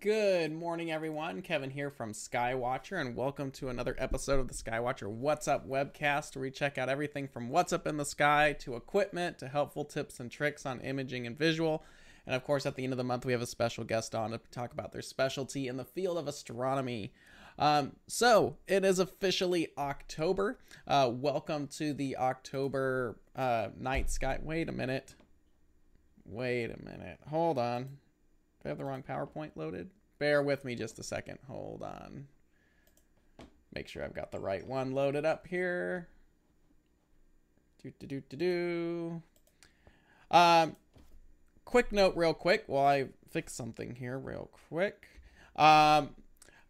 Good morning, everyone. Kevin here from Skywatcher, and welcome to another episode of the Skywatcher What's Up webcast, where we check out everything from what's up in the sky to equipment to helpful tips and tricks on imaging and visual. And of course, at the end of the month, we have a special guest on to talk about their specialty in the field of astronomy. Um, so it is officially October. Uh, welcome to the October uh, night sky. Wait a minute. Wait a minute. Hold on. Do I have the wrong PowerPoint loaded? Bear with me just a second. Hold on. Make sure I've got the right one loaded up here. Do do do do do. Um, quick note, real quick, while I fix something here, real quick. Um,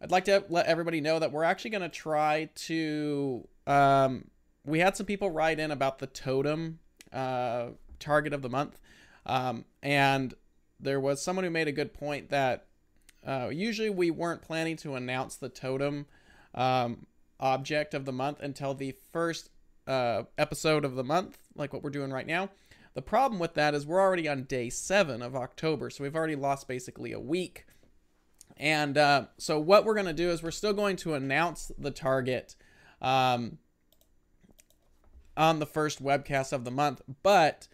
I'd like to let everybody know that we're actually going to try to. Um, we had some people write in about the totem uh, target of the month, um, and there was someone who made a good point that uh, usually we weren't planning to announce the totem um, object of the month until the first uh, episode of the month, like what we're doing right now. The problem with that is we're already on day seven of October, so we've already lost basically a week. And uh, so what we're going to do is we're still going to announce the target um, on the first webcast of the month, but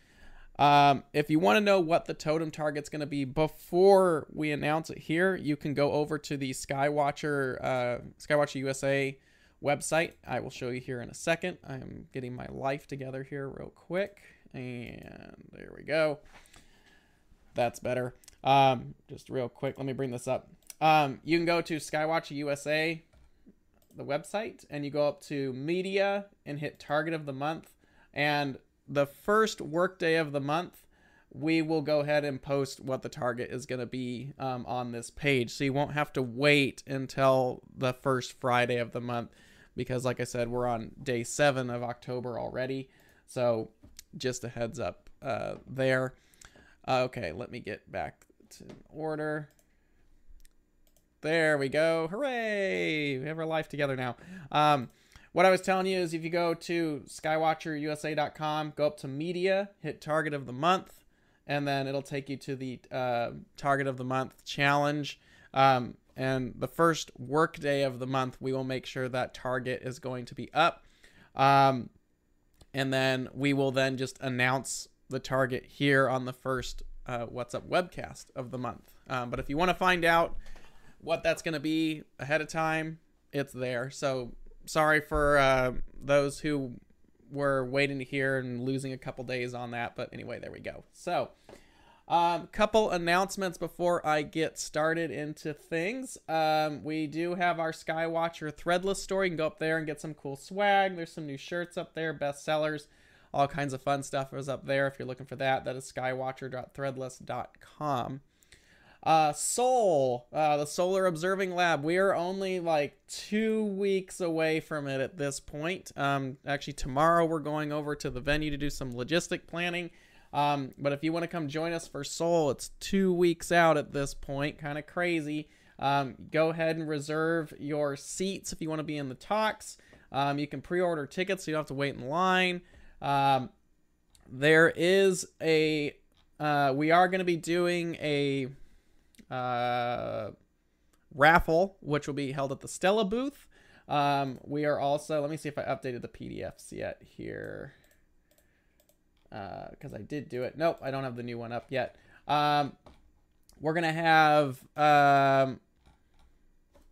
um, if you want to know what the totem target's going to be before we announce it here, you can go over to the Skywatcher uh, Skywatcher USA website. I will show you here in a second. I'm getting my life together here real quick, and there we go. That's better. Um, just real quick, let me bring this up. Um, you can go to Skywatcher USA, the website, and you go up to Media and hit Target of the Month, and the first workday of the month, we will go ahead and post what the target is going to be um, on this page. So you won't have to wait until the first Friday of the month because, like I said, we're on day seven of October already. So just a heads up uh, there. Uh, okay, let me get back to order. There we go. Hooray! We have our life together now. Um, what I was telling you is if you go to skywatcherusa.com, go up to media, hit target of the month, and then it'll take you to the uh, target of the month challenge. Um, and the first work day of the month, we will make sure that target is going to be up. Um, and then we will then just announce the target here on the first uh, What's Up webcast of the month. Um, but if you want to find out what that's going to be ahead of time, it's there. So sorry for uh, those who were waiting to hear and losing a couple days on that. But anyway, there we go. So, um, couple announcements before I get started into things. Um, we do have our Skywatcher Threadless store. You can go up there and get some cool swag. There's some new shirts up there, best sellers, all kinds of fun stuff is up there. If you're looking for that, that is skywatcher.threadless.com. Uh, Sol, uh, the Solar Observing Lab. We are only like two weeks away from it at this point. Um, actually, tomorrow we're going over to the venue to do some logistic planning. Um, but if you want to come join us for Sol, it's two weeks out at this point. Kind of crazy. Um, go ahead and reserve your seats if you want to be in the talks. Um, you can pre-order tickets so you don't have to wait in line. Um, there is a. Uh, we are going to be doing a uh, raffle, which will be held at the Stella booth. Um, we are also, let me see if I updated the PDFs yet here. Because uh, I did do it. Nope, I don't have the new one up yet. Um, we're going to have, um,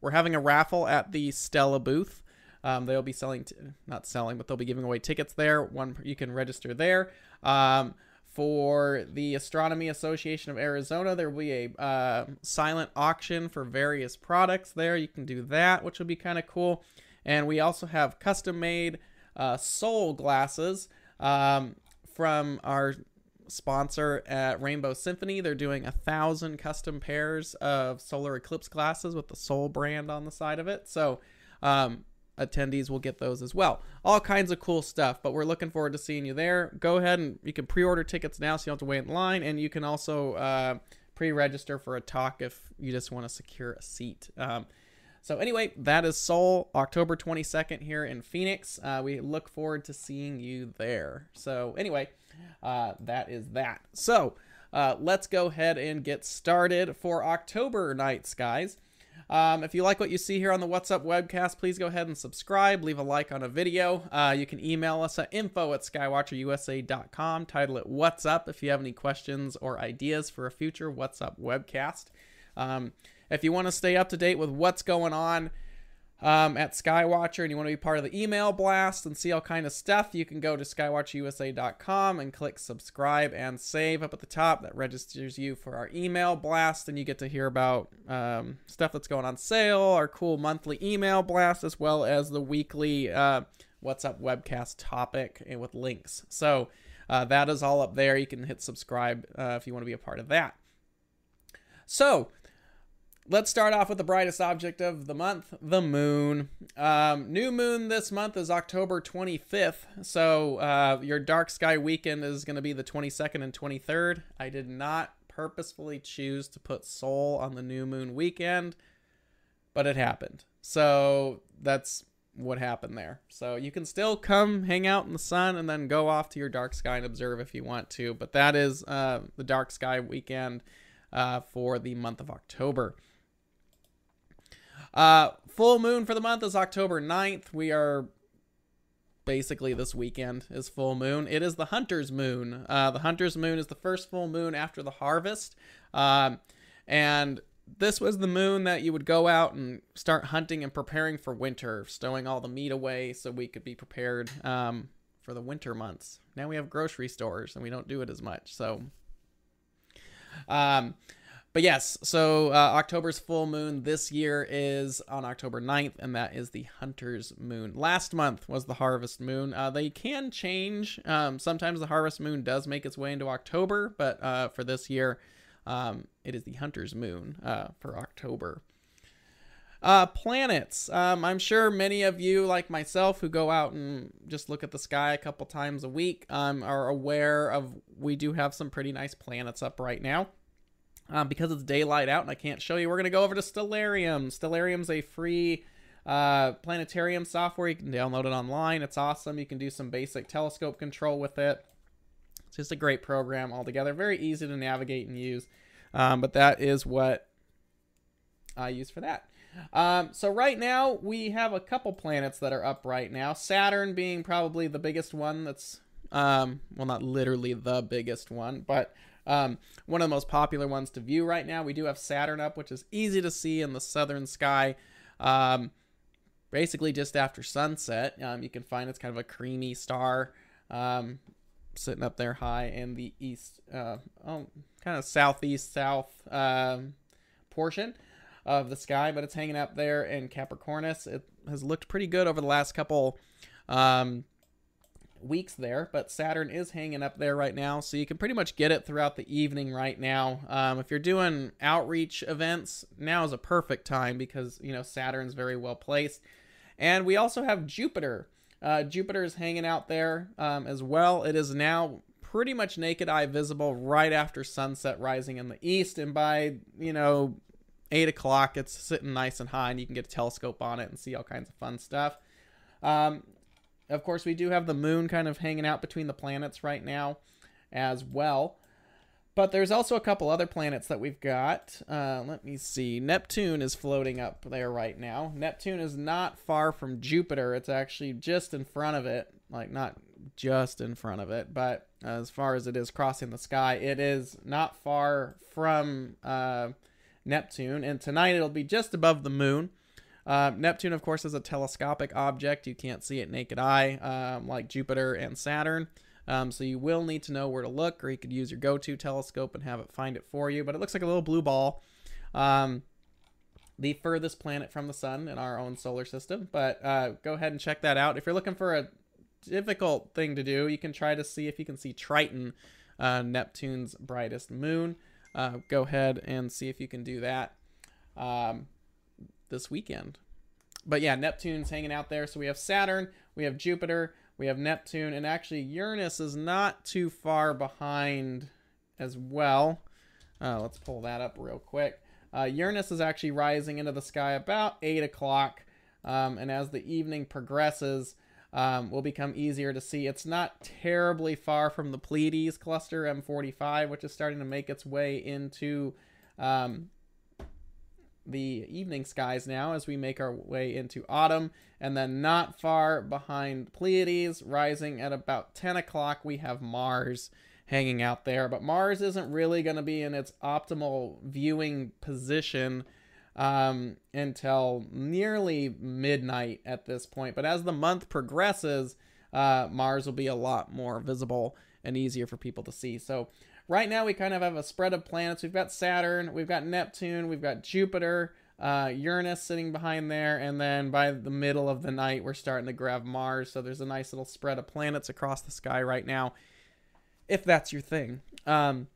we're having a raffle at the Stella booth. Um, they'll be selling, t- not selling, but they'll be giving away tickets there. One, you can register there. Um, for the Astronomy Association of Arizona. There will be a uh, silent auction for various products there. You can do that, which will be kind of cool. And we also have custom made uh, Sol glasses um, from our sponsor at Rainbow Symphony. They're doing a thousand custom pairs of solar eclipse glasses with the Sol brand on the side of it. So, um, attendees will get those as well. All kinds of cool stuff, but we're looking forward to seeing you there. Go ahead and you can pre-order tickets now so you don't have to wait in line, and you can also uh, pre-register for a talk if you just want to secure a seat. Um, so anyway, that is Sol, October 22nd here in Phoenix. Uh, we look forward to seeing you there. So anyway, uh, that is that. So uh, let's go ahead and get started for October nights, skies. Um, if you like what you see here on the What's Up webcast, please go ahead and subscribe, leave a like on a video. Uh, you can email us at info at skywatcherusa.com, title it What's Up if you have any questions or ideas for a future What's Up webcast. Um, if you want to stay up to date with what's going on, um, at Skywatcher and you want to be part of the email blast and see all kind of stuff, you can go to skywatcherusa.com and click subscribe and save up at the top. That registers you for our email blast, and you get to hear about um, stuff that's going on sale, our cool monthly email blast, as well as the weekly uh, What's Up webcast topic and with links. So uh, that is all up there. You can hit subscribe uh, if you want to be a part of that. So, Let's start off with the brightest object of the month, the moon. Um, new moon this month is October 25th, so uh, your dark sky weekend is going to be the 22nd and 23rd. I did not purposefully choose to put Sol on the new moon weekend, but it happened. So that's what happened there. So you can still come hang out in the sun and then go off to your dark sky and observe if you want to, but that is uh, the dark sky weekend uh, for the month of October. Uh, full moon for the month is October 9th. We are basically this weekend is full moon. It is the hunter's moon. Uh, the hunter's moon is the first full moon after the harvest. Um, and this was the moon that you would go out and start hunting and preparing for winter, stowing all the meat away so we could be prepared um, for the winter months. Now we have grocery stores and we don't do it as much. So, um, but yes, so uh, October's full moon this year is on October 9th, and that is the Hunter's moon. Last month was the harvest moon. Uh, they can change. Um, sometimes the harvest moon does make its way into October, but uh, for this year, um, it is the Hunter's moon uh, for October. Uh, planets. Um, I'm sure many of you, like myself, who go out and just look at the sky a couple times a week, um, are aware of we do have some pretty nice planets up right now. Um, because it's daylight out and I can't show you, we're going to go over to Stellarium. Stellarium's a free uh, planetarium software. You can download it online. It's awesome. You can do some basic telescope control with it. It's just a great program altogether. Very easy to navigate and use. Um, but that is what I use for that. Um, so right now we have a couple planets that are up right now. Saturn being probably the biggest one. That's um, well, not literally the biggest one, but um, one of the most popular ones to view right now. We do have Saturn up, which is easy to see in the southern sky. Um, basically, just after sunset, um, you can find it's kind of a creamy star um, sitting up there high in the east, uh, oh, kind of southeast south um, portion of the sky, but it's hanging up there in Capricornus. It has looked pretty good over the last couple um, weeks there, but Saturn is hanging up there right now, so you can pretty much get it throughout the evening right now. Um, if you're doing outreach events, now is a perfect time because you know Saturn's very well placed, and we also have Jupiter. Uh, Jupiter is hanging out there um, as well. It is now pretty much naked eye visible right after sunset rising in the east, and by you know eight o'clock, it's sitting nice and high, and you can get a telescope on it and see all kinds of fun stuff. Um, of course, we do have the moon kind of hanging out between the planets right now as well. But there's also a couple other planets that we've got. Uh, let me see. Neptune is floating up there right now. Neptune is not far from Jupiter. It's actually just in front of it. Like, not just in front of it, but as far as it is crossing the sky, it is not far from uh, Neptune. And tonight it'll be just above the moon. Uh, Neptune, of course, is a telescopic object. You can't see it naked eye um, like Jupiter and Saturn. Um, so you will need to know where to look, or you could use your go-to telescope and have it find it for you. But it looks like a little blue ball. Um, the furthest planet from the sun in our own solar system. But uh, go ahead and check that out. If you're looking for a difficult thing to do, you can try to see if you can see Triton, uh, Neptune's brightest moon. Uh, go ahead and see if you can do that. Um, this weekend. But yeah, Neptune's hanging out there. So we have Saturn, we have Jupiter, we have Neptune, and actually Uranus is not too far behind as well. Uh, let's pull that up real quick. Uh, Uranus is actually rising into the sky about 8 o'clock. Um, and as the evening progresses, um, will become easier to see. It's not terribly far from the Pleiades cluster M45, which is starting to make its way into um, the evening skies now as we make our way into autumn. And then not far behind Pleiades, rising at about 10 o'clock, we have Mars hanging out there. But Mars isn't really going to be in its optimal viewing position um, until nearly midnight at this point. But as the month progresses, uh, Mars will be a lot more visible and easier for people to see. So right now we kind of have a spread of planets. We've got Saturn, we've got Neptune, we've got Jupiter, uh, Uranus sitting behind there, and then by the middle of the night we're starting to grab Mars. So there's a nice little spread of planets across the sky right now, if that's your thing. Um,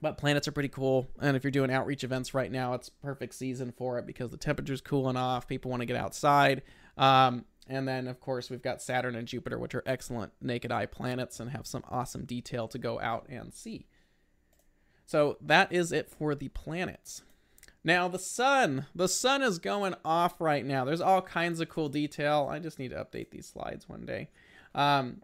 but planets are pretty cool, and if you're doing outreach events right now, it's perfect season for it because the temperature's cooling off. People want to get outside. Um, and then, of course, we've got Saturn and Jupiter, which are excellent naked eye planets and have some awesome detail to go out and see. So that is it for the planets. Now, the sun. The sun is going off right now. There's all kinds of cool detail. I just need to update these slides one day. Um,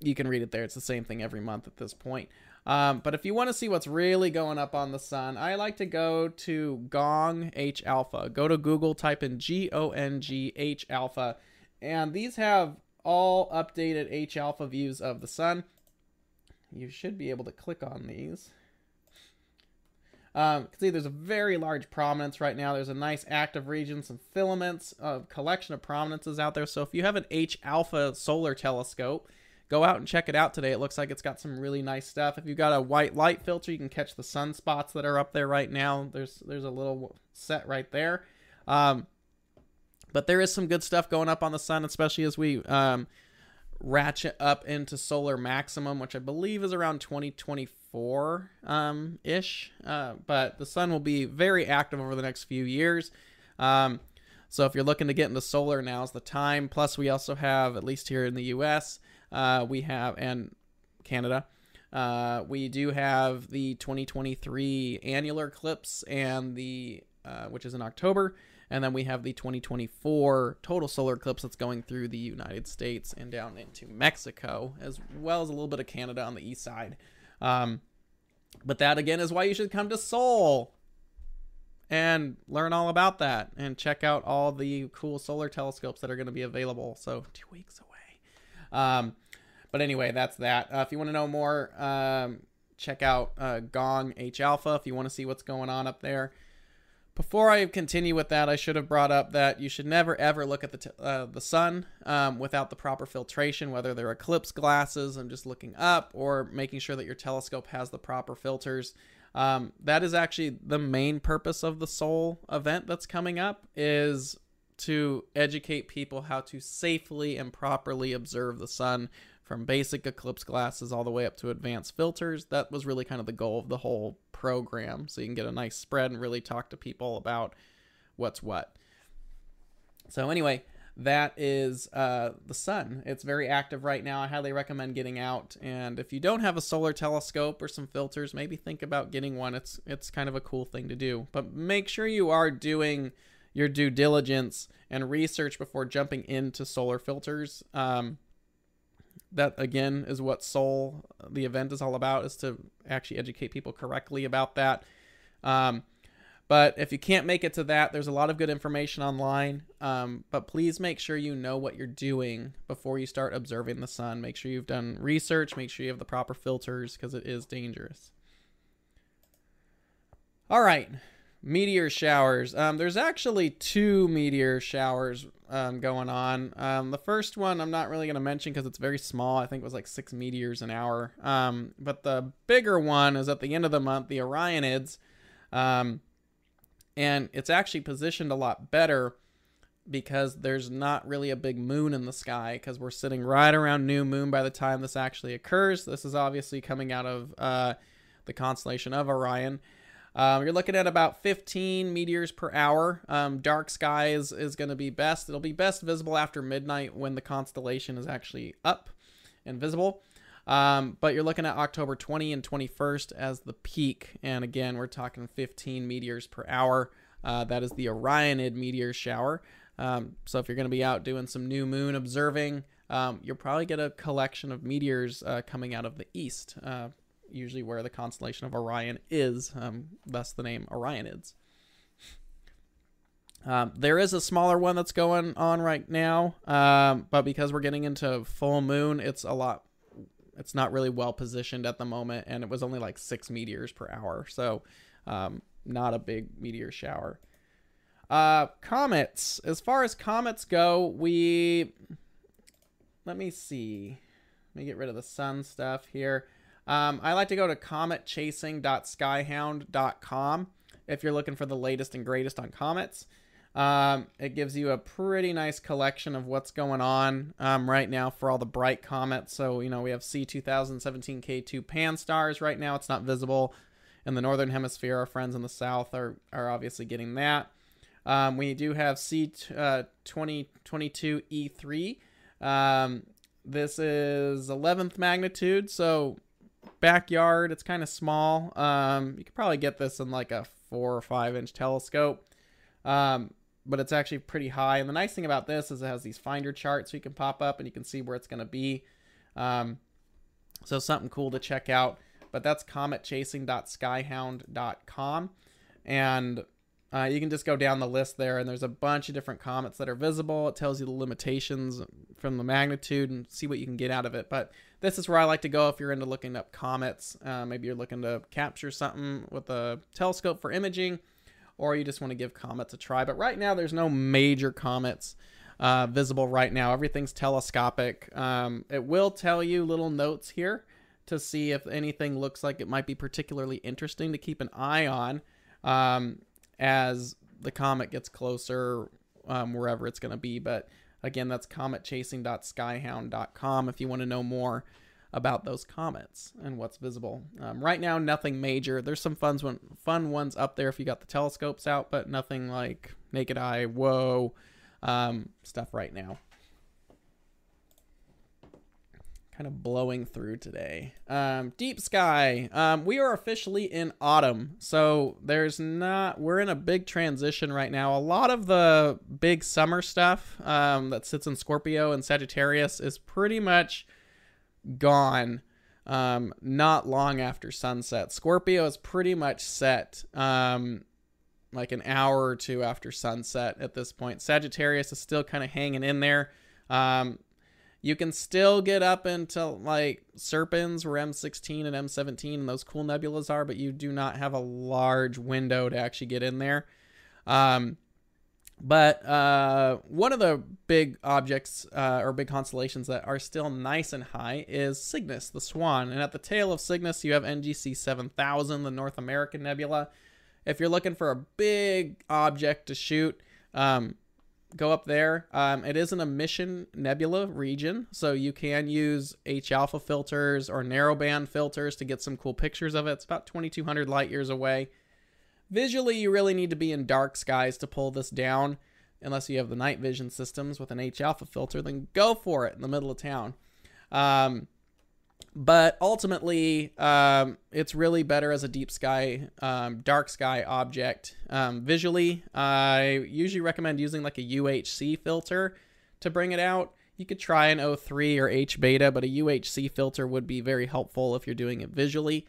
you can read it there. It's the same thing every month at this point. Um, but if you want to see what's really going up on the sun, I like to go to Gong H Alpha. Go to Google, type in G O N G H Alpha, and these have all updated H Alpha views of the sun. You should be able to click on these. Um, you can see, there's a very large prominence right now. There's a nice active region, some filaments, a collection of prominences out there. So if you have an H Alpha solar telescope, go out and check it out today. It looks like it's got some really nice stuff. If you've got a white light filter, you can catch the sunspots that are up there right now. There's there's a little set right there. Um, but there is some good stuff going up on the sun, especially as we um, ratchet up into solar maximum, which I believe is around 2024 um, ish. Uh, but the sun will be very active over the next few years. Um, so if you're looking to get into solar, now's the time. Plus, we also have, at least here in the U.S., uh, we have, and Canada. Uh, we do have the 2023 annular eclipse and the uh, which is in October, and then we have the 2024 total solar eclipse that's going through the United States and down into Mexico, as well as a little bit of Canada on the east side. Um, but that again is why you should come to Sol and learn all about that and check out all the cool solar telescopes that are going to be available. So two weeks away. Um, but anyway, that's that. Uh, if you want to know more, um, check out uh, Gong H Alpha if you want to see what's going on up there. Before I continue with that, I should have brought up that you should never ever look at the uh, the sun um, without the proper filtration, whether they're eclipse glasses and just looking up, or making sure that your telescope has the proper filters. Um, that is actually the main purpose of the Sol event that's coming up. Is to educate people how to safely and properly observe the sun from basic eclipse glasses all the way up to advanced filters. That was really kind of the goal of the whole program. So you can get a nice spread and really talk to people about what's what. So, anyway, that is uh, the sun. It's very active right now. I highly recommend getting out. And if you don't have a solar telescope or some filters, maybe think about getting one. It's it's kind of a cool thing to do. But make sure you are doing your due diligence and research before jumping into solar filters. Um, that again is what Sol the event is all about is to actually educate people correctly about that. Um, but if you can't make it to that, there's a lot of good information online. Um, but please make sure you know what you're doing before you start observing the sun. Make sure you've done research. Make sure you have the proper filters because it is dangerous. All right meteor showers. Um, there's actually two meteor showers um, going on. Um, the first one I'm not really going to mention because it's very small. I think it was like six meteors an hour. Um, but the bigger one is at the end of the month, the Orionids. Um, and it's actually positioned a lot better because there's not really a big moon in the sky because we're sitting right around new moon by the time this actually occurs. This is obviously coming out of uh, the constellation of Orion. Um, you're looking at about 15 meteors per hour. Um, dark skies is going to be best. It'll be best visible after midnight when the constellation is actually up and visible. Um, but you're looking at October 20 and 21st as the peak. And again, we're talking 15 meteors per hour. Uh, that is the Orionid meteor shower. Um, so if you're going to be out doing some new moon observing, um, you'll probably get a collection of meteors uh, coming out of the east, uh, usually where the constellation of Orion is, um, thus the name Orionids. Um, there is a smaller one that's going on right now, um, but because we're getting into full moon, it's a lot. It's not really well positioned at the moment, and it was only like six meteors per hour, so um, not a big meteor shower. Uh, comets. As far as comets go, we let me see. Let me get rid of the sun stuff here. Um, I like to go to cometchasing.skyhound.com if you're looking for the latest and greatest on comets. Um, it gives you a pretty nice collection of what's going on um, right now for all the bright comets. So, you know, we have C2017 K2 Pan-STARRS right now. It's not visible in the northern hemisphere. Our friends in the south are, are obviously getting that. Um, we do have C2022 uh, E3. Um, this is 11th magnitude, so backyard. It's kind of small. Um, you could probably get this in like a four or five inch telescope. Um, but it's actually pretty high. And the nice thing about this is it has these finder charts so you can pop up and you can see where it's going to be. Um, so something cool to check out. But that's cometchasing.skyhound.com. And uh, you can just go down the list there, and there's a bunch of different comets that are visible. It tells you the limitations from the magnitude and see what you can get out of it. But this is where I like to go if you're into looking up comets. Uh, maybe you're looking to capture something with a telescope for imaging, or you just want to give comets a try. But right now, there's no major comets uh, visible right now. Everything's telescopic. Um, it will tell you little notes here to see if anything looks like it might be particularly interesting to keep an eye on. Um, as the comet gets closer, um, wherever it's going to be. But again, that's cometchasing.skyhound.com if you want to know more about those comets and what's visible. Um, right now, nothing major. There's some fun, fun ones up there if you got the telescopes out, but nothing like naked eye, whoa, um, stuff right now kind of blowing through today. Um, deep sky. Um, we are officially in autumn, so there's not. We're in a big transition right now. A lot of the big summer stuff um, that sits in Scorpio and Sagittarius is pretty much gone. Um, not long after sunset. Scorpio is pretty much set. Um, like an hour or two after sunset at this point. Sagittarius is still kind of hanging in there. Um, you can still get up into like Serpens where M16 and M17 and those cool nebulas are, but you do not have a large window to actually get in there. Um, but uh, one of the big objects uh, or big constellations that are still nice and high is Cygnus, the Swan. And at the tail of Cygnus, you have NGC 7000, the North American nebula. If you're looking for a big object to shoot, um, go up there. Um, it is an emission nebula region, so you can use H alpha filters or narrowband filters to get some cool pictures of it. It's about 2,200 light years away. Visually, you really need to be in dark skies to pull this down. Unless you have the night vision systems with an H alpha filter, then go for it in the middle of town. Um, but ultimately um, it's really better as a deep sky um, dark sky object. Um, visually i usually recommend using like a uhc filter to bring it out. You could try an o3 or h beta but a uhc filter would be very helpful if you're doing it visually.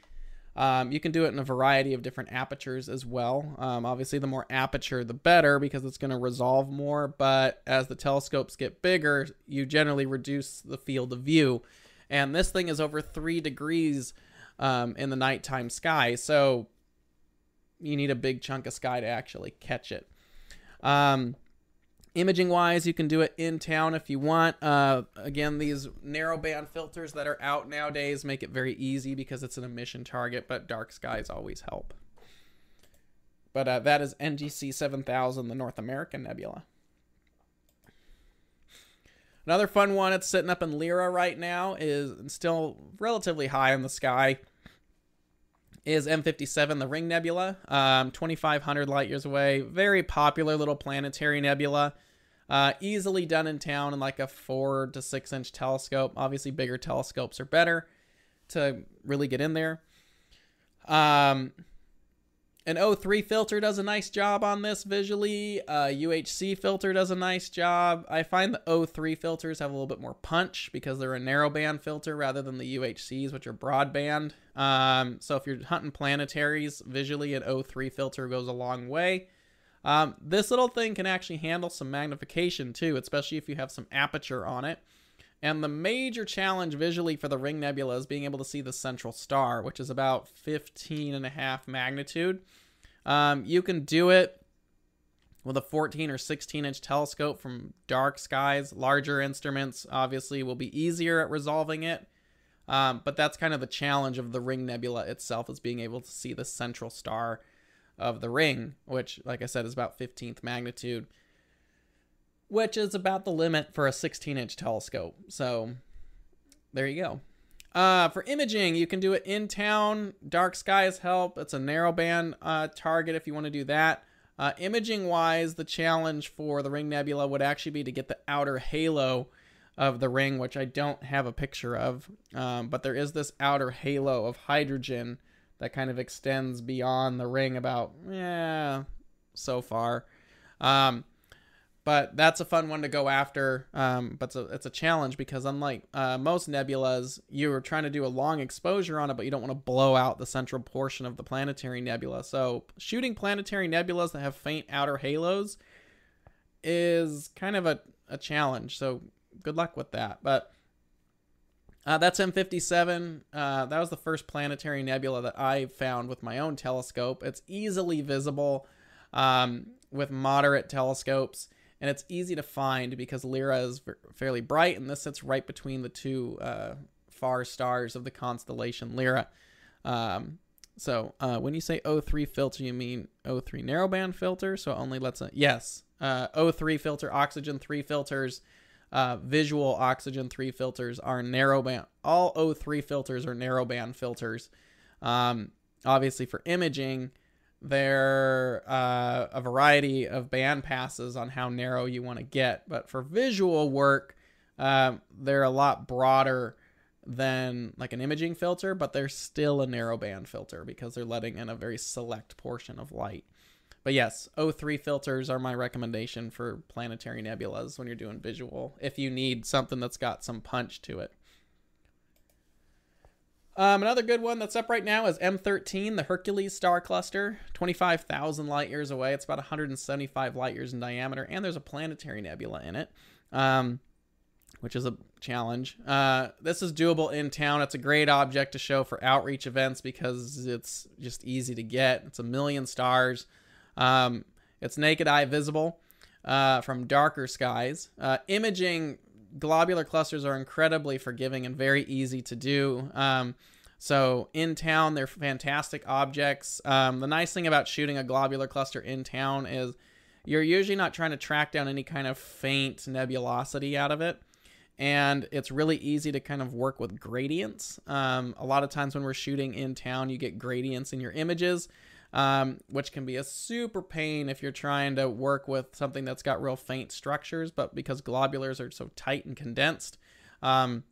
Um, you can do it in a variety of different apertures as well. Um, obviously the more aperture the better because it's going to resolve more but as the telescopes get bigger you generally reduce the field of view and this thing is over three degrees um, in the nighttime sky. So you need a big chunk of sky to actually catch it. Um, imaging wise, you can do it in town if you want. Uh, again, these narrow band filters that are out nowadays make it very easy because it's an emission target, but dark skies always help. But uh, that is NGC 7000, the North American Nebula. Another fun one that's sitting up in Lyra right now is still relatively high in the sky. Is M57 the Ring Nebula, um, 2,500 light years away. Very popular little planetary nebula. Uh, easily done in town in like a four to six inch telescope. Obviously, bigger telescopes are better to really get in there. Um, an O3 filter does a nice job on this visually. Uh, UHC filter does a nice job. I find the O3 filters have a little bit more punch because they're a narrowband filter rather than the UHCs, which are broadband. Um, so if you're hunting planetaries, visually an O3 filter goes a long way. Um, this little thing can actually handle some magnification too, especially if you have some aperture on it. And the major challenge visually for the Ring Nebula is being able to see the central star, which is about 15 and a half magnitude. Um, you can do it with a 14 or 16 inch telescope from dark skies. Larger instruments obviously will be easier at resolving it. Um, but that's kind of the challenge of the Ring Nebula itself is being able to see the central star of the ring, which, like I said, is about 15th magnitude which is about the limit for a 16 inch telescope. So there you go. Uh, for imaging, you can do it in town. Dark skies help. It's a narrowband uh, target if you want to do that. Uh, imaging wise, the challenge for the Ring Nebula would actually be to get the outer halo of the ring, which I don't have a picture of. Um, but there is this outer halo of hydrogen that kind of extends beyond the ring about, yeah, so far. Um, but that's a fun one to go after. Um, but it's a, it's a challenge because unlike uh, most nebulas, you're trying to do a long exposure on it, but you don't want to blow out the central portion of the planetary nebula. So shooting planetary nebulas that have faint outer halos is kind of a, a challenge. So good luck with that. But uh, that's M57. Uh, that was the first planetary nebula that I found with my own telescope. It's easily visible um, with moderate telescopes and it's easy to find because Lyra is fairly bright, and this sits right between the two uh, far stars of the constellation Lyra. Um, so uh, when you say O3 filter, you mean O3 narrowband filter, so only lets a yes. Uh, O3 filter, oxygen 3 filters, uh, visual oxygen 3 filters are narrowband. All O3 filters are narrowband filters. Um, obviously, for imaging, there uh, a variety of band passes on how narrow you want to get. But for visual work, um, they're a lot broader than like an imaging filter, but they're still a narrow band filter because they're letting in a very select portion of light. But yes, O3 filters are my recommendation for planetary nebulas when you're doing visual, if you need something that's got some punch to it. Um, another good one that's up right now is M13, the Hercules star cluster, 25,000 light years away. It's about 175 light years in diameter, and there's a planetary nebula in it, um, which is a challenge. Uh, this is doable in town. It's a great object to show for outreach events because it's just easy to get. It's a million stars. Um, it's naked eye visible uh, from darker skies. Uh, imaging globular clusters are incredibly forgiving and very easy to do. Um, so in town, they're fantastic objects. Um, the nice thing about shooting a globular cluster in town is you're usually not trying to track down any kind of faint nebulosity out of it. And it's really easy to kind of work with gradients. Um, a lot of times when we're shooting in town, you get gradients in your images um, which can be a super pain if you're trying to work with something that's got real faint structures. But because globulars are so tight and condensed, um,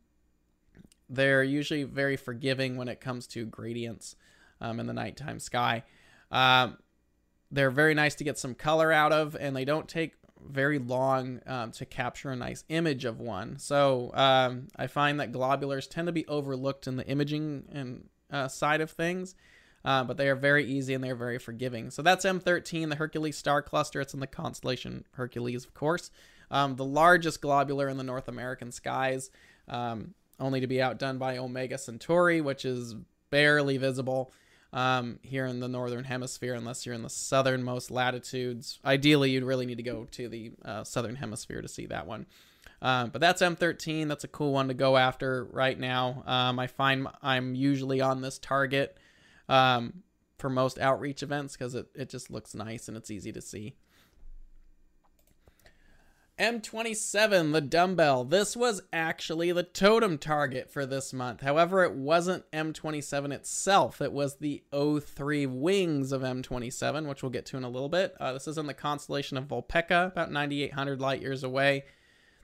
they're usually very forgiving when it comes to gradients um, in the nighttime sky. Um, they're very nice to get some color out of, and they don't take very long um, to capture a nice image of one. So um, I find that globulars tend to be overlooked in the imaging and uh, side of things. Uh, but they are very easy and they're very forgiving. So that's M13, the Hercules star cluster. It's in the constellation Hercules, of course. Um, the largest globular in the North American skies, um, only to be outdone by Omega Centauri, which is barely visible um, here in the northern hemisphere, unless you're in the southernmost latitudes. Ideally, you'd really need to go to the uh, southern hemisphere to see that one. Um, but that's M13. That's a cool one to go after right now. Um, I find I'm usually on this target um, for most outreach events because it, it just looks nice and it's easy to see. M27, the dumbbell. This was actually the totem target for this month. However, it wasn't M27 itself. It was the O3 wings of M27, which we'll get to in a little bit. Uh, this is in the constellation of Vulpecula, about 9,800 light years away.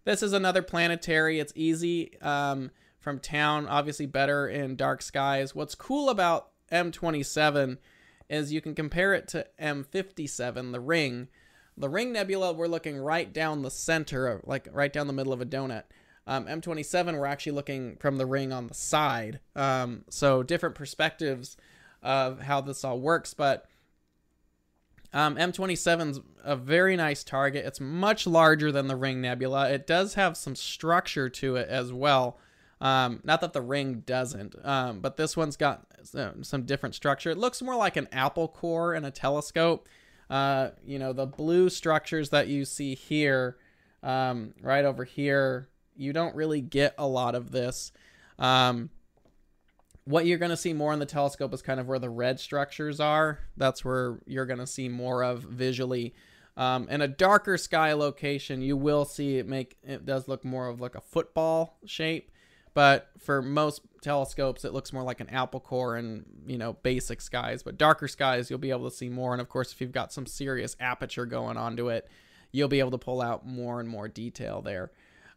This is another planetary. It's easy um, from town, obviously better in dark skies. What's cool about M27 is you can compare it to M57, the ring. The ring nebula, we're looking right down the center, like right down the middle of a donut. Um, M27, we're actually looking from the ring on the side. Um, so different perspectives of how this all works, but um, M27's a very nice target. It's much larger than the Ring Nebula. It does have some structure to it as well. Um, not that the Ring doesn't, um, but this one's got some different structure. It looks more like an apple core in a telescope. Uh, you know, the blue structures that you see here, um, right over here, you don't really get a lot of this. Um, what you're going to see more in the telescope is kind of where the red structures are. That's where you're going to see more of visually. Um, in a darker sky location, you will see it make it does look more of like a football shape, but for most telescopes, it looks more like an apple core and you know basic skies. But darker skies, you'll be able to see more. And of course, if you've got some serious aperture going onto it, you'll be able to pull out more and more detail there.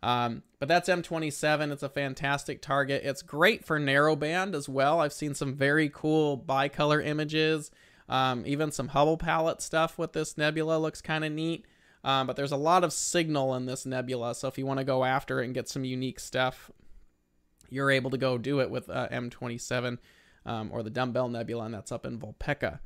Um, but that's M27. It's a fantastic target. It's great for narrowband as well. I've seen some very cool bicolor images. Um, even some Hubble palette stuff with this nebula looks kind of neat. Um, but there's a lot of signal in this nebula. So if you want to go after it and get some unique stuff, you're able to go do it with uh, M27 um, or the Dumbbell Nebula, and that's up in Vulpecula.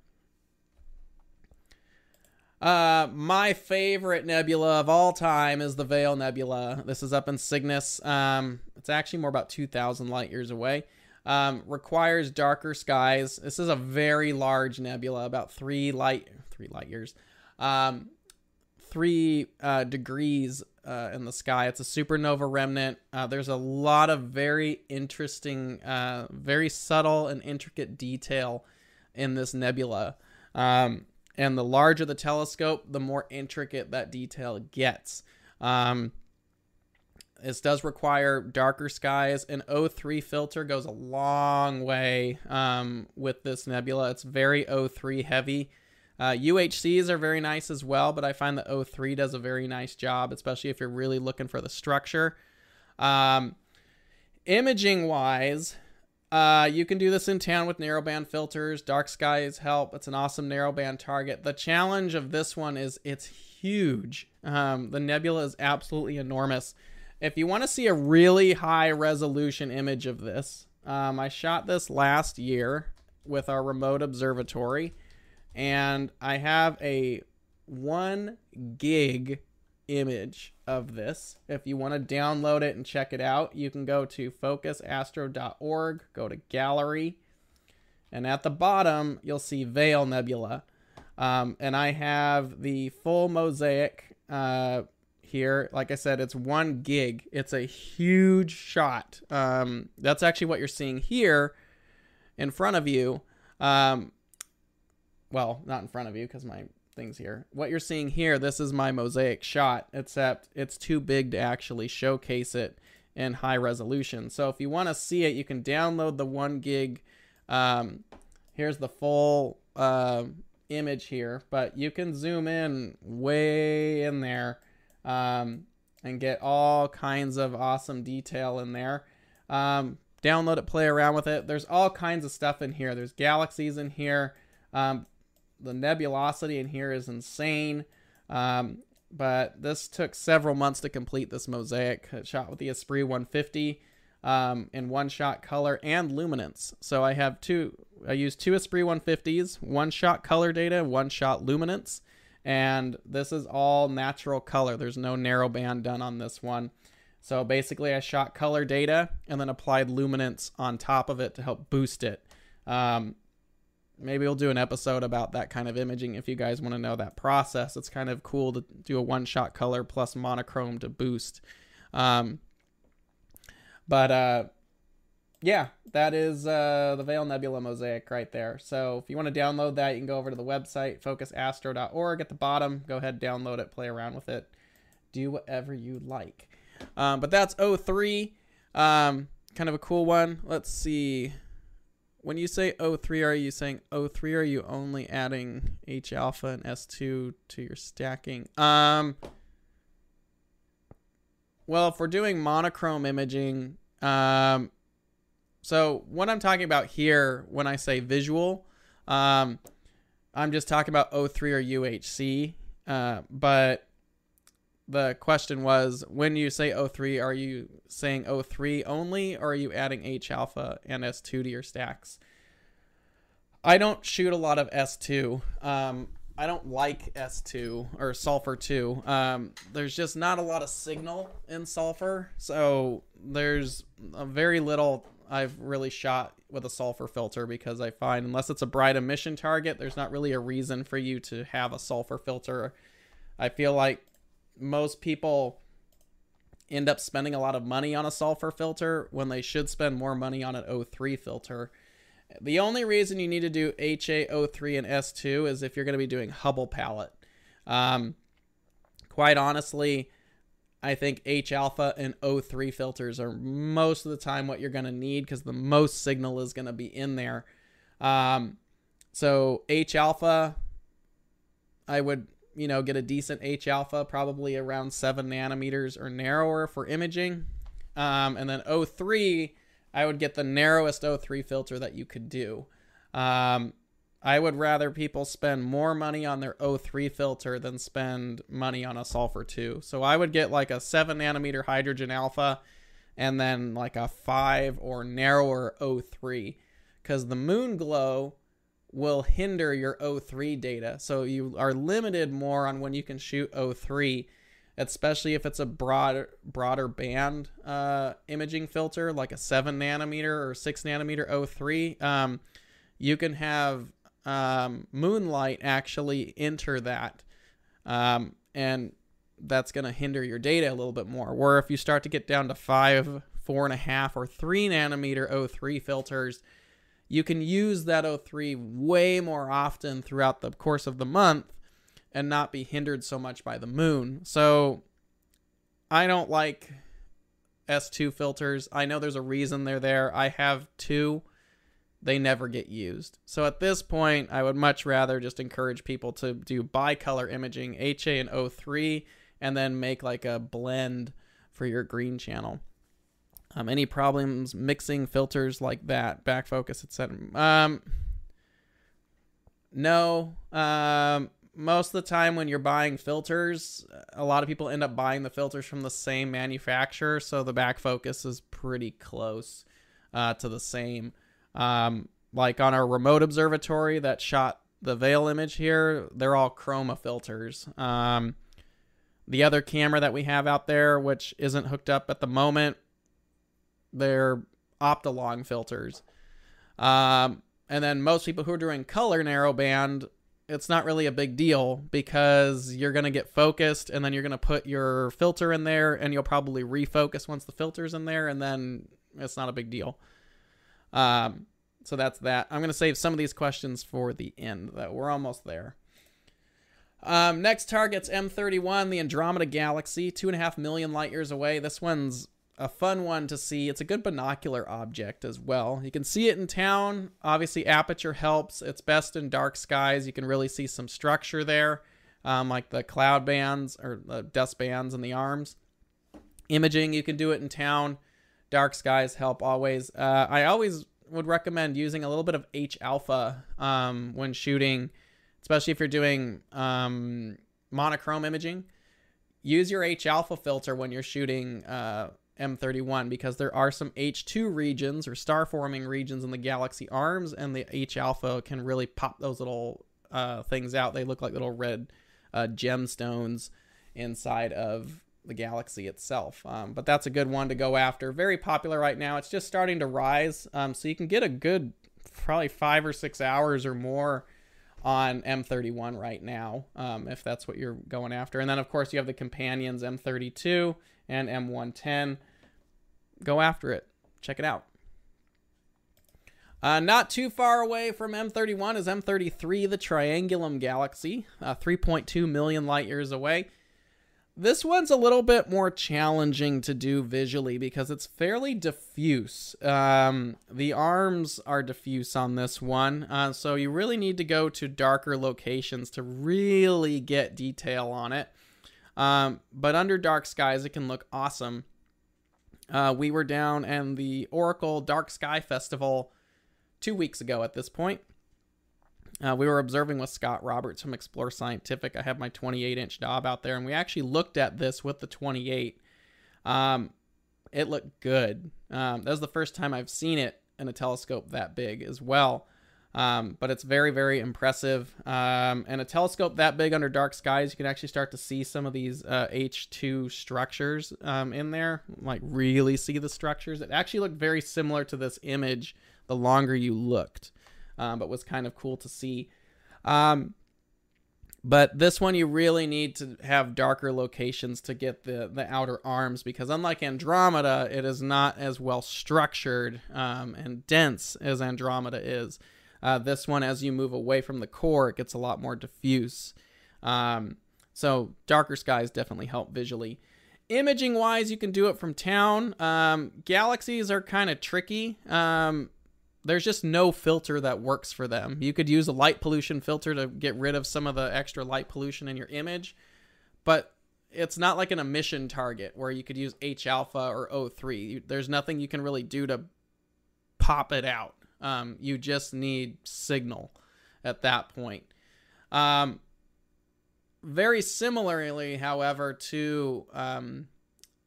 Uh, my favorite nebula of all time is the Veil Nebula. This is up in Cygnus. Um, it's actually more about 2,000 light years away. Um, requires darker skies. This is a very large nebula, about three light three light years, um, three uh, degrees uh, in the sky. It's a supernova remnant. Uh, there's a lot of very interesting, uh, very subtle and intricate detail in this nebula. Um, and the larger the telescope, the more intricate that detail gets. Um, this does require darker skies. An O3 filter goes a long way um, with this nebula. It's very O3 heavy. Uh, UHCs are very nice as well, but I find the O3 does a very nice job, especially if you're really looking for the structure. Um, imaging wise, uh, you can do this in town with narrowband filters. Dark skies help. It's an awesome narrowband target. The challenge of this one is it's huge. Um, the nebula is absolutely enormous. If you want to see a really high resolution image of this, um, I shot this last year with our remote observatory, and I have a one gig image of this. If you want to download it and check it out, you can go to focusastro.org, go to gallery, and at the bottom, you'll see Veil Nebula. Um, and I have the full mosaic uh, here. Like I said, it's one gig. It's a huge shot. Um, that's actually what you're seeing here in front of you. Um, well, not in front of you because my things here. What you're seeing here, this is my mosaic shot, except it's too big to actually showcase it in high resolution. So if you want to see it, you can download the one gig. Um, here's the full uh, image here, but you can zoom in way in there um, and get all kinds of awesome detail in there. Um, download it, play around with it. There's all kinds of stuff in here. There's galaxies in here. Um, the nebulosity in here is insane. Um, but this took several months to complete this mosaic. It shot with the Esprit 150 um, in one shot color and luminance. So I have two, I used two Esprit 150s, one shot color data, one shot luminance. And this is all natural color. There's no narrow band done on this one. So basically, I shot color data and then applied luminance on top of it to help boost it. Um, maybe we'll do an episode about that kind of imaging if you guys want to know that process. It's kind of cool to do a one shot color plus monochrome to boost. Um, but uh, yeah, that is uh, the Veil Nebula mosaic right there. So if you want to download that, you can go over to the website focusastro.org at the bottom. Go ahead, download it, play around with it, do whatever you like. Um, but that's O3. Um, kind of a cool one. Let's see when you say O3, are you saying O3? Are you only adding H alpha and S2 to your stacking? Um, well, if we're doing monochrome imaging, um, so what I'm talking about here when I say visual, um, I'm just talking about O3 or UHC. Uh, but the question was when you say O3, are you saying O3 only or are you adding H alpha and S2 to your stacks? I don't shoot a lot of S2. Um, I don't like S2 or sulfur 2. Um, there's just not a lot of signal in sulfur. So there's very little I've really shot with a sulfur filter because I find unless it's a bright emission target, there's not really a reason for you to have a sulfur filter. I feel like most people end up spending a lot of money on a sulfur filter when they should spend more money on an O3 filter. The only reason you need to do HaO3 and S2 is if you're going to be doing Hubble palette. Um, quite honestly, I think H alpha and O3 filters are most of the time what you're going to need because the most signal is going to be in there. Um, so H alpha, I would you know get a decent H alpha, probably around seven nanometers or narrower for imaging, um, and then O3 I would get the narrowest O3 filter that you could do. Um, I would rather people spend more money on their O3 filter than spend money on a sulfur 2. So I would get like a 7 nanometer hydrogen alpha and then like a 5 or narrower O3 because the moon glow will hinder your O3 data. So you are limited more on when you can shoot O3 especially if it's a broader broader band uh, imaging filter like a 7 nanometer or 6 nanometer O3 um, you can have um, moonlight actually enter that. Um, and that's going to hinder your data a little bit more. Where if you start to get down to 5 four and a half or 3 nanometer O3 filters you can use that O3 way more often throughout the course of the month and not be hindered so much by the moon. So I don't like S2 filters. I know there's a reason they're there. I have two. They never get used. So at this point, I would much rather just encourage people to do bicolor imaging, HA and O3, and then make like a blend for your green channel. Um, any problems mixing filters like that, back focus, etc. Um, no. Um, most of the time when you're buying filters, a lot of people end up buying the filters from the same manufacturer, so the back focus is pretty close uh, to the same. Um, like on our remote observatory that shot the veil image here, they're all chroma filters. Um, the other camera that we have out there, which isn't hooked up at the moment, they're Optolong filters. Um, and then most people who are doing color narrowband it's not really a big deal because you're going to get focused and then you're going to put your filter in there and you'll probably refocus once the filter's in there and then it's not a big deal. Um, so that's that. I'm going to save some of these questions for the end. That we're almost there. Um, next target's M31, the Andromeda Galaxy, two and a half million light years away. This one's a fun one to see. It's a good binocular object as well. You can see it in town. Obviously, aperture helps. It's best in dark skies. You can really see some structure there, um, like the cloud bands or the dust bands in the arms. Imaging, you can do it in town. Dark skies help always. Uh, I always would recommend using a little bit of H alpha um, when shooting, especially if you're doing um, monochrome imaging. Use your H alpha filter when you're shooting uh, M31 because there are some H2 regions or star forming regions in the galaxy arms, and the H alpha can really pop those little uh, things out. They look like little red uh, gemstones inside of the galaxy itself. Um, but that's a good one to go after. Very popular right now. It's just starting to rise, um, so you can get a good probably five or six hours or more on M31 right now, um, if that's what you're going after. And then, of course, you have the companions M32 and M110. Go after it. Check it out. Uh, not too far away from M31 is M33, the Triangulum Galaxy, uh, 3.2 million light years away. This one's a little bit more challenging to do visually because it's fairly diffuse. Um, the arms are diffuse on this one, uh, so you really need to go to darker locations to really get detail on it. Um, but under dark skies, it can look awesome. Uh, we were down in the Oracle Dark Sky Festival two weeks ago at this point. Uh, we were observing with Scott Roberts from Explore Scientific. I have my 28 inch Dob out there, and we actually looked at this with the 28. Um, it looked good. Um, that was the first time I've seen it in a telescope that big as well. Um, but it's very, very impressive. Um, and a telescope that big under dark skies, you can actually start to see some of these uh, H2 structures um, in there, like really see the structures. It actually looked very similar to this image the longer you looked, um, but was kind of cool to see. Um, but this one you really need to have darker locations to get the the outer arms because unlike Andromeda, it is not as well structured um, and dense as Andromeda is. Uh, this one, as you move away from the core, it gets a lot more diffuse. Um, so darker skies definitely help visually. Imaging wise, you can do it from town. Um, galaxies are kind of tricky. Um, there's just no filter that works for them. You could use a light pollution filter to get rid of some of the extra light pollution in your image, but it's not like an emission target where you could use H alpha or O3. There's nothing you can really do to pop it out. Um, you just need signal at that point. Um, very similarly, however, to um,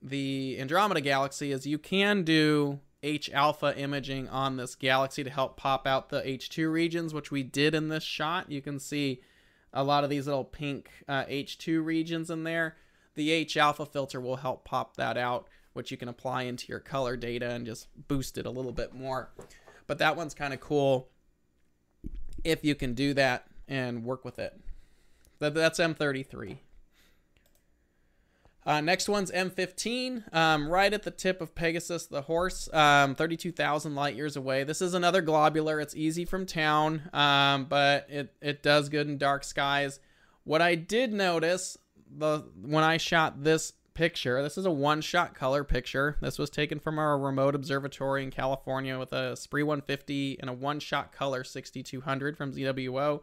the Andromeda Galaxy, is you can do H alpha imaging on this galaxy to help pop out the H2 regions, which we did in this shot. You can see a lot of these little pink uh, H2 regions in there. The H alpha filter will help pop that out, which you can apply into your color data and just boost it a little bit more. But that one's kind of cool if you can do that and work with it. That's M33. Uh, next one's M15, um, right at the tip of Pegasus the horse, um, 32,000 light years away. This is another globular. It's easy from town, um, but it, it does good in dark skies. What I did notice the when I shot this picture, this is a one-shot color picture. This was taken from our remote observatory in California with a Esprit 150 and a one-shot color 6200 from ZWO.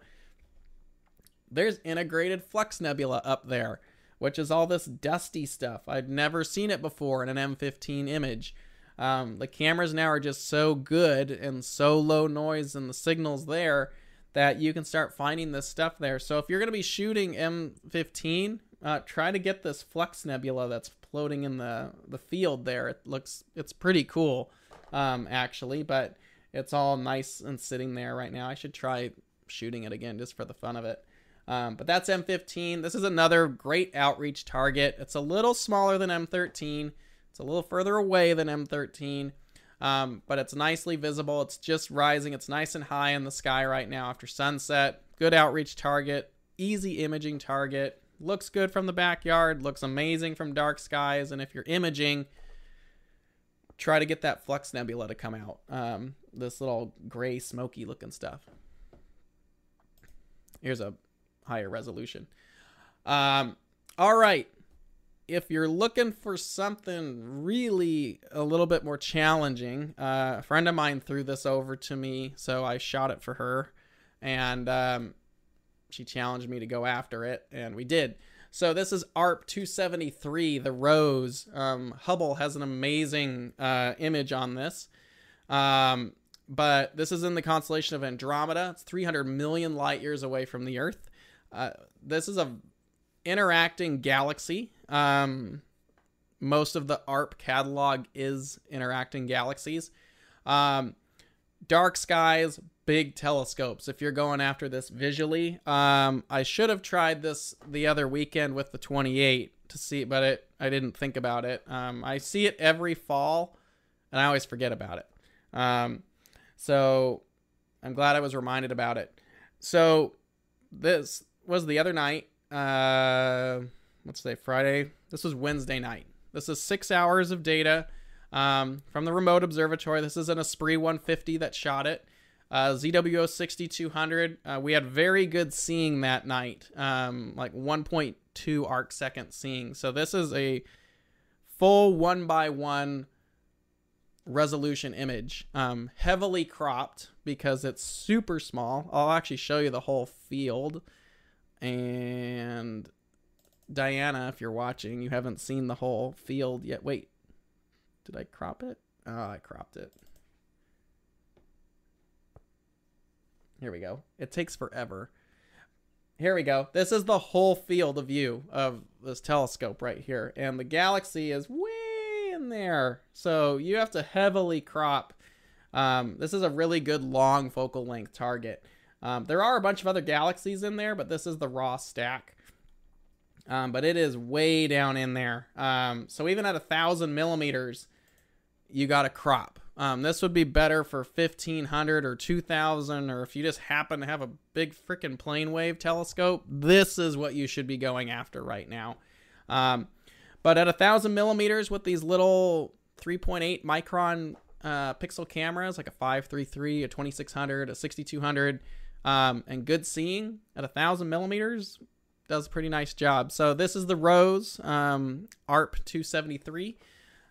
There's integrated flux nebula up there which is all this dusty stuff. I've never seen it before in an M15 image. Um, the cameras now are just so good and so low noise and the signals there that you can start finding this stuff there. So if you're going to be shooting M15, uh, try to get this flux nebula that's floating in the, the field there. It looks, it's pretty cool, um, actually, but it's all nice and sitting there right now. I should try shooting it again just for the fun of it. Um, but that's M15. This is another great outreach target. It's a little smaller than M13. It's a little further away than M13, um, but it's nicely visible. It's just rising. It's nice and high in the sky right now after sunset. Good outreach target. Easy imaging target. Looks good from the backyard. Looks amazing from dark skies. And if you're imaging, try to get that flux nebula to come out. Um, this little gray, smoky looking stuff. Here's a higher resolution. Um, all right. If you're looking for something really a little bit more challenging, uh, a friend of mine threw this over to me, so I shot it for her, and um, she challenged me to go after it, and we did. So this is ARP 273, the Rose. Um, Hubble has an amazing uh, image on this. Um, but this is in the constellation of Andromeda. It's 300 million light years away from the Earth. Uh, this is a interacting galaxy. Um, most of the ARP catalog is interacting galaxies. Um, dark skies, big telescopes. If you're going after this visually, um, I should have tried this the other weekend with the 28 to see, but it I didn't think about it. Um, I see it every fall, and I always forget about it. Um, so I'm glad I was reminded about it. So this was the other night. Uh, let's say Friday. This was Wednesday night. This is six hours of data um, from the remote observatory. This is an Esprit 150 that shot it. Uh, ZWO 6200. Uh, we had very good seeing that night, um, like 1.2 arc second seeing. So this is a full one by one resolution image, um, heavily cropped because it's super small. I'll actually show you the whole field. And Diana, if you're watching, you haven't seen the whole field yet. Wait, did I crop it? Oh, I cropped it. Here we go. It takes forever. Here we go. This is the whole field of view of this telescope right here. And the galaxy is way in there. So you have to heavily crop. Um, this is a really good long focal length target. Um, there are a bunch of other galaxies in there, but this is the raw stack. Um, but it is way down in there. Um, so even at a thousand millimeters, you got to crop. Um, this would be better for 1500 or 2000, or if you just happen to have a big freaking PlaneWave telescope, this is what you should be going after right now. Um, but at a thousand millimeters with these little 3.8 micron uh, pixel cameras, like a 533, a 2600, a 6200, um, and good seeing at a thousand millimeters, does a pretty nice job. So this is the Rose um, ARP 273.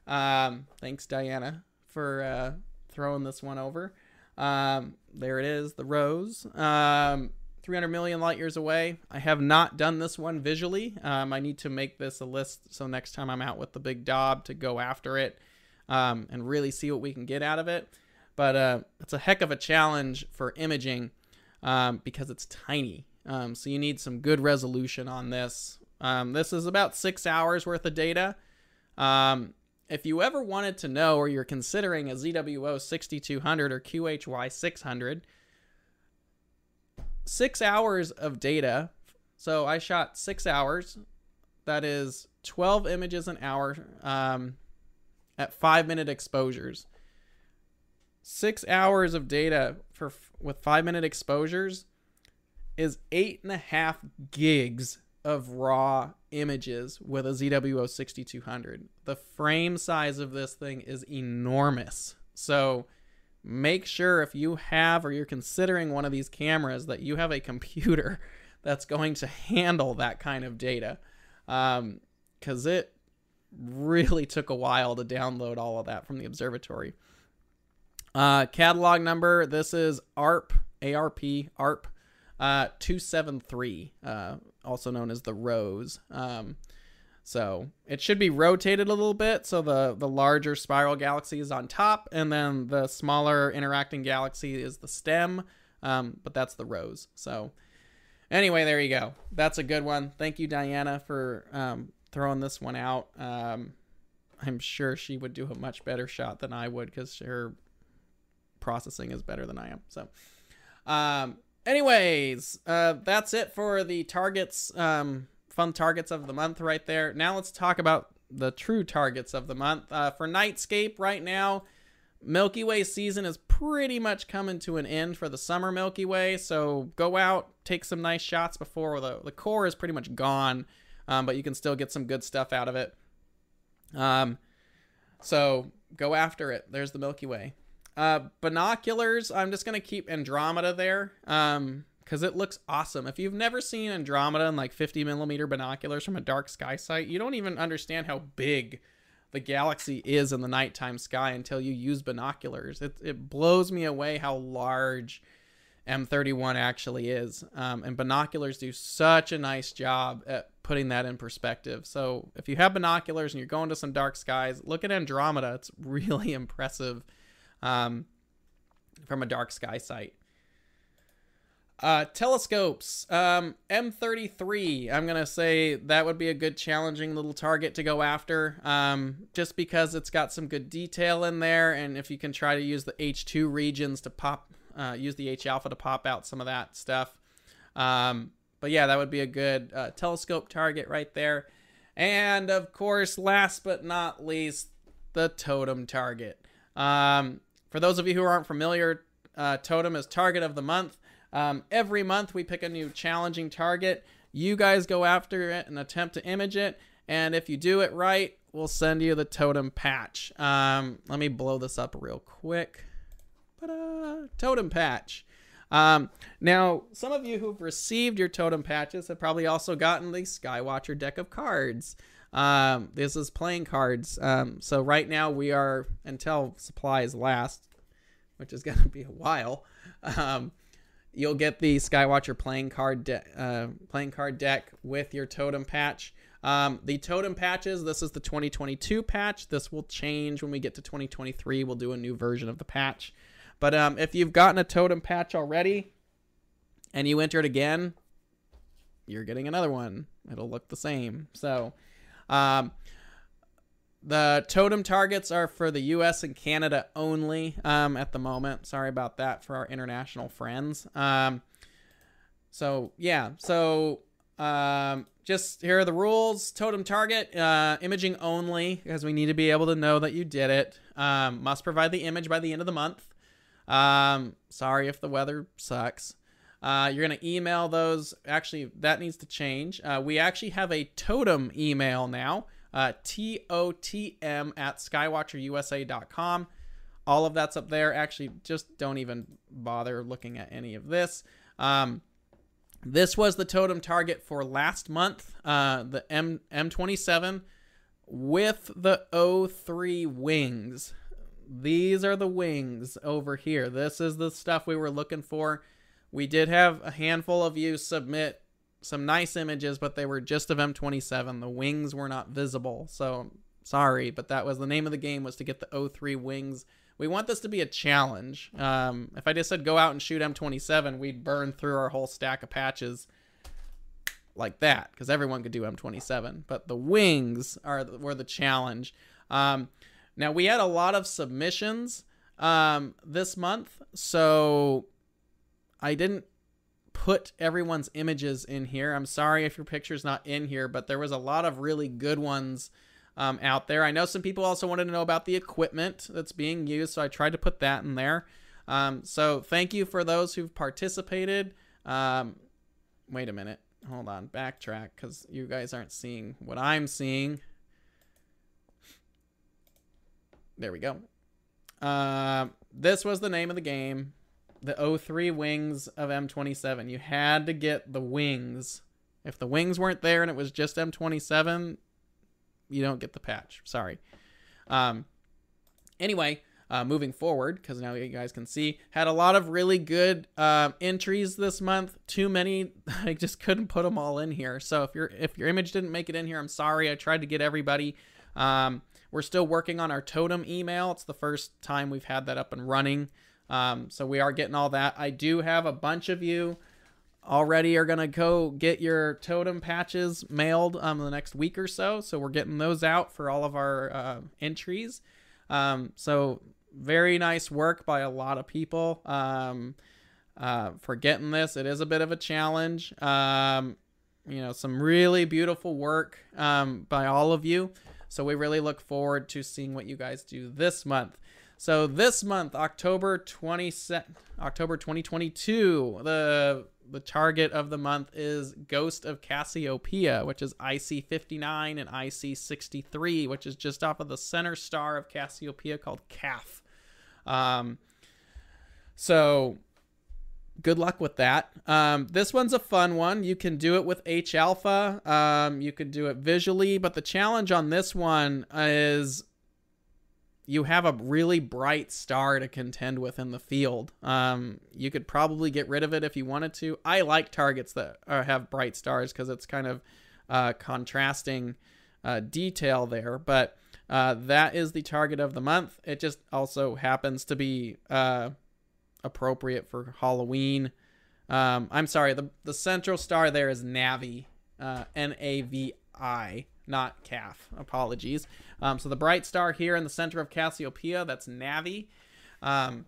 Um, thanks, Diana, for uh, throwing this one over. Um, there it is, the Rose. Um, 300 million light years away. I have not done this one visually. Um, I need to make this a list so next time I'm out with the big Dob to go after it um, and really see what we can get out of it. But uh, it's a heck of a challenge for imaging um, because it's tiny. Um, so you need some good resolution on this. Um, this is about six hours worth of data. If you ever wanted to know or you're considering a ZWO 6200 or QHY 600, six hours of data. So I shot six hours. That is 12 images an hour um, at five minute exposures. Six hours of data for with five minute exposures is eight and a half gigs of raw images with a ZWO 6200. The frame size of this thing is enormous. So make sure if you have or you're considering one of these cameras that you have a computer that's going to handle that kind of data. Because um, it really took a while to download all of that from the observatory. Uh, catalog number this is ARP, ARP, ARP uh, 273, uh, also known as the Rose. Um, so it should be rotated a little bit. So the, the larger spiral galaxy is on top, and then the smaller interacting galaxy is the stem. Um, but that's the rose. So anyway, there you go. That's a good one. Thank you, Diana, for um, throwing this one out. Um, I'm sure she would do a much better shot than I would because her processing is better than I am. So, um, anyways, uh, that's it for the targets, um, fun targets of the month right there. Now let's talk about the true targets of the month. Uh, for Nightscape right now, Milky Way season is pretty much coming to an end for the summer Milky Way. So go out, take some nice shots before the, the core is pretty much gone, um, but you can still get some good stuff out of it. Um, so go after it. There's the Milky Way. Uh, binoculars, I'm just going to keep Andromeda there um, because it looks awesome. If you've never seen Andromeda in like 50 millimeter binoculars from a dark sky site, you don't even understand how big the galaxy is in the nighttime sky until you use binoculars. It, it blows me away how large M31 actually is. Um, and binoculars do such a nice job at putting that in perspective. So if you have binoculars and you're going to some dark skies, look at Andromeda. It's really impressive um, from a dark sky site. Uh, telescopes, um, M33. I'm gonna say that would be a good challenging little target to go after, um, just because it's got some good detail in there, and if you can try to use the H2 regions to pop, uh, use the H alpha to pop out some of that stuff. Um, but yeah, that would be a good uh, telescope target right there. And of course, last but not least, the totem target. Um, for those of you who aren't familiar, uh, Totem is target of the month. Um, every month we pick a new challenging target. You guys go after it and attempt to image it. And if you do it right, we'll send you the totem patch. Um, let me blow this up real quick. Totem patch. Um, now, some of you who've received your totem patches have probably also gotten the Skywatcher deck of cards. Um, this is playing cards. Um, so right now we are until supplies last, which is to be a while. Um, you'll get the Skywatcher playing card de- uh, playing card deck with your totem patch. Um, the totem patches. This is the 2022 patch. This will change when we get to 2023. We'll do a new version of the patch. But um, if you've gotten a totem patch already, and you enter it again, you're getting another one. It'll look the same. So, um, the totem targets are for the US and Canada only um, at the moment. Sorry about that for our international friends. Um, so, yeah. So, um, just here are the rules totem target, uh, imaging only, because we need to be able to know that you did it. Um, must provide the image by the end of the month. Um, sorry if the weather sucks. Uh, you're going to email those. Actually, that needs to change. Uh, we actually have a totem email now, uh, T-O-T-M at skywatcherusa.com. All of that's up there. Actually, just don't even bother looking at any of this. Um, this was the totem target for last month, uh, the M M27 with the O3 wings. These are the wings over here. This is the stuff we were looking for. We did have a handful of you submit some nice images, but they were just of M27. The wings were not visible. So sorry, but that was the name of the game was to get the O3 wings. We want this to be a challenge. Um, if I just said go out and shoot M27, we'd burn through our whole stack of patches like that because everyone could do M27. But the wings are were the challenge. Um, now we had a lot of submissions um, this month, so I didn't put everyone's images in here. I'm sorry if your picture's not in here, but there was a lot of really good ones um, out there. I know some people also wanted to know about the equipment that's being used, so I tried to put that in there. Um, so thank you for those who've participated. Um, wait a minute. Hold on. Backtrack because you guys aren't seeing what I'm seeing. There we go. Uh, this was the name of the game the O3 wings of M27. You had to get the wings. If the wings weren't there and it was just M27, you don't get the patch. Sorry. Um, anyway, uh, moving forward, because now you guys can see, had a lot of really good uh, entries this month. Too many, I just couldn't put them all in here. So if your if your image didn't make it in here, I'm sorry. I tried to get everybody. Um, we're still working on our totem email. It's the first time we've had that up and running. Um, so we are getting all that. I do have a bunch of you already are going to go get your totem patches mailed um, the next week or so. So we're getting those out for all of our uh, entries. Um, so very nice work by a lot of people um, uh, for getting this. It is a bit of a challenge. Um, you know, some really beautiful work um, by all of you. So we really look forward to seeing what you guys do this month. So this month, October 20 October 2022, the the target of the month is Ghost of Cassiopeia, which is IC59 and IC63, which is just off of the center star of Cassiopeia called Caph. Um, so good luck with that. Um, this one's a fun one. You can do it with H alpha. Um, you can do it visually, but the challenge on this one is you have a really bright star to contend with in the field. Um, you could probably get rid of it if you wanted to. I like targets that uh, have bright stars because it's kind of uh, contrasting uh, detail there. But uh, that is the target of the month. It just also happens to be uh, appropriate for Halloween. Um, I'm sorry, the, the central star there is Navi, uh, N A V I, not Caph. Apologies. Um, so the bright star here in the center of Cassiopeia, that's Navi. Um,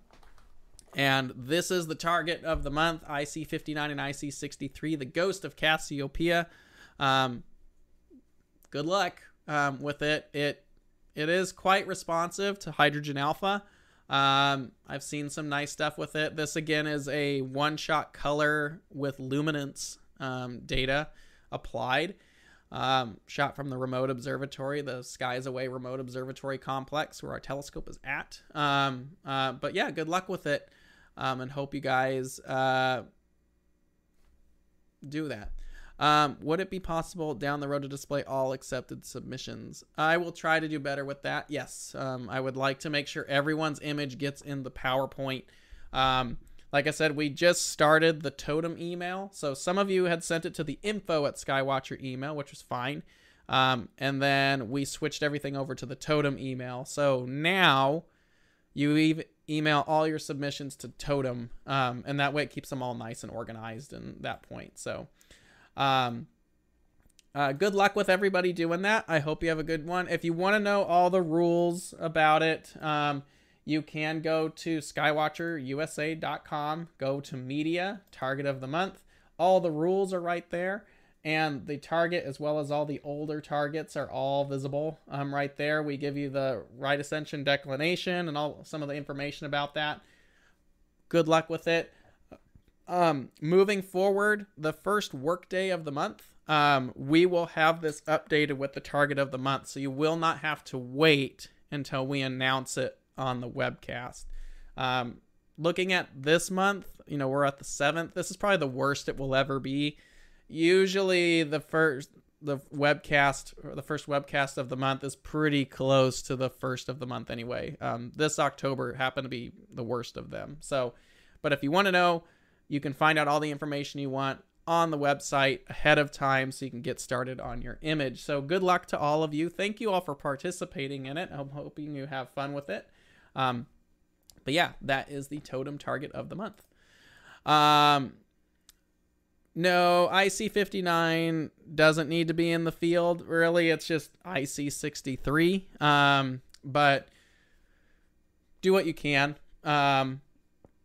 and this is the target of the month, IC59 and IC63, the ghost of Cassiopeia. Um, good luck um, with it. It it is quite responsive to hydrogen alpha. Um, I've seen some nice stuff with it. This again is a one-shot color with luminance um, data applied um, shot from the remote observatory, the Skies Away remote observatory complex where our telescope is at. Um, uh, but yeah, good luck with it, um, and hope you guys uh, do that. Um, would it be possible down the road to display all accepted submissions? I will try to do better with that. Yes, um, I would like to make sure everyone's image gets in the PowerPoint. Like I said, we just started the totem email. So some of you had sent it to the info at Skywatcher email, which was fine. Um, and then we switched everything over to the totem email. So now you email all your submissions to Totem, um, and that way it keeps them all nice and organized in that point. So, um, uh, good luck with everybody doing that. I hope you have a good one. If you want to know all the rules about it, um, you can go to skywatcherusa.com, go to media, target of the month. All the rules are right there. And the target, as well as all the older targets, are all visible um, right there. We give you the right ascension declination and all some of the information about that. Good luck with it. Um, moving forward, the first workday of the month, um, we will have this updated with the target of the month. So you will not have to wait until we announce it on the webcast. Um, looking at this month, you know, we're at the seventh. This is probably the worst it will ever be. Usually, the first the webcast the first webcast of the month is pretty close to the first of the month anyway. Um, this October happened to be the worst of them. So, but if you want to know, you can find out all the information you want on the website ahead of time so you can get started on your image. So, good luck to all of you. Thank you all for participating in it. I'm hoping you have fun with it. Um, but yeah, that is the totem target of the month. Um, no, IC59 doesn't need to be in the field. Really, it's just IC63. Um, but do what you can. Um,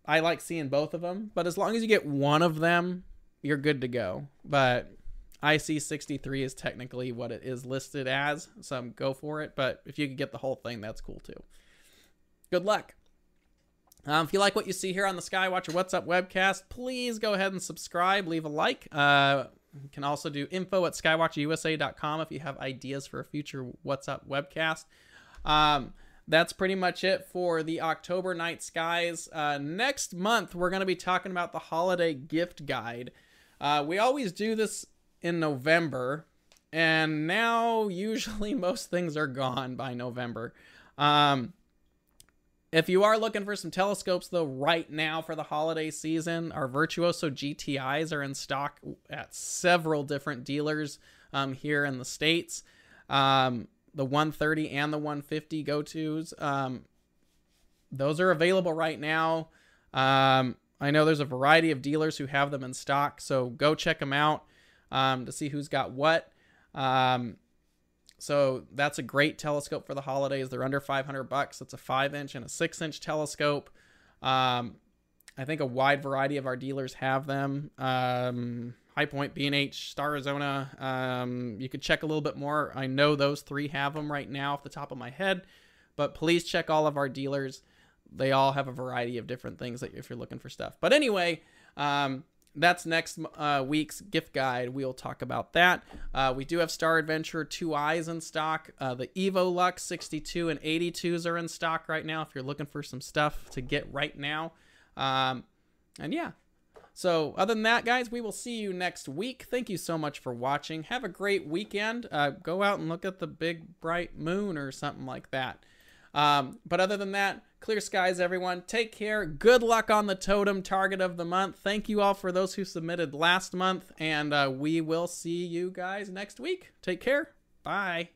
I like seeing both of them, but as long as you get one of them, you're good to go. But IC63 is technically what it is listed as, so go for it. But if you could get the whole thing, that's cool too good luck. Um, if you like what you see here on the Skywatcher What's Up webcast, please go ahead and subscribe, leave a like. Uh, you can also do info at skywatcherusa.com if you have ideas for a future What's Up webcast. Um, that's pretty much it for the October night skies. Uh, next month, we're going to be talking about the holiday gift guide. Uh, we always do this in November, and now usually most things are gone by November. Um, if you are looking for some telescopes, though, right now for the holiday season, our Virtuoso GTIs are in stock at several different dealers um, here in the States. Um, the 130 and the 150 go tos, um, those are available right now. Um, I know there's a variety of dealers who have them in stock, so go check them out um, to see who's got what. Um, so that's a great telescope for the holidays. They're under 500 bucks. It's a five inch and a six inch telescope. Um, I think a wide variety of our dealers have them. Um, High Point, B&H, Starizona. Um, you could check a little bit more. I know those three have them right now off the top of my head, but please check all of our dealers. They all have a variety of different things that if you're looking for stuff. But anyway, um, that's next uh, week's gift guide. We'll talk about that. Uh, we do have Star Adventurer 2is in stock. Uh, the Evolux 62 and 82s are in stock right now if you're looking for some stuff to get right now. Um, and yeah. So, other than that, guys, we will see you next week. Thank you so much for watching. Have a great weekend. Uh, go out and look at the big bright moon or something like that. Um, but other than that, clear skies, everyone. Take care. Good luck on the totem target of the month. Thank you all for those who submitted last month, and uh, we will see you guys next week. Take care. Bye.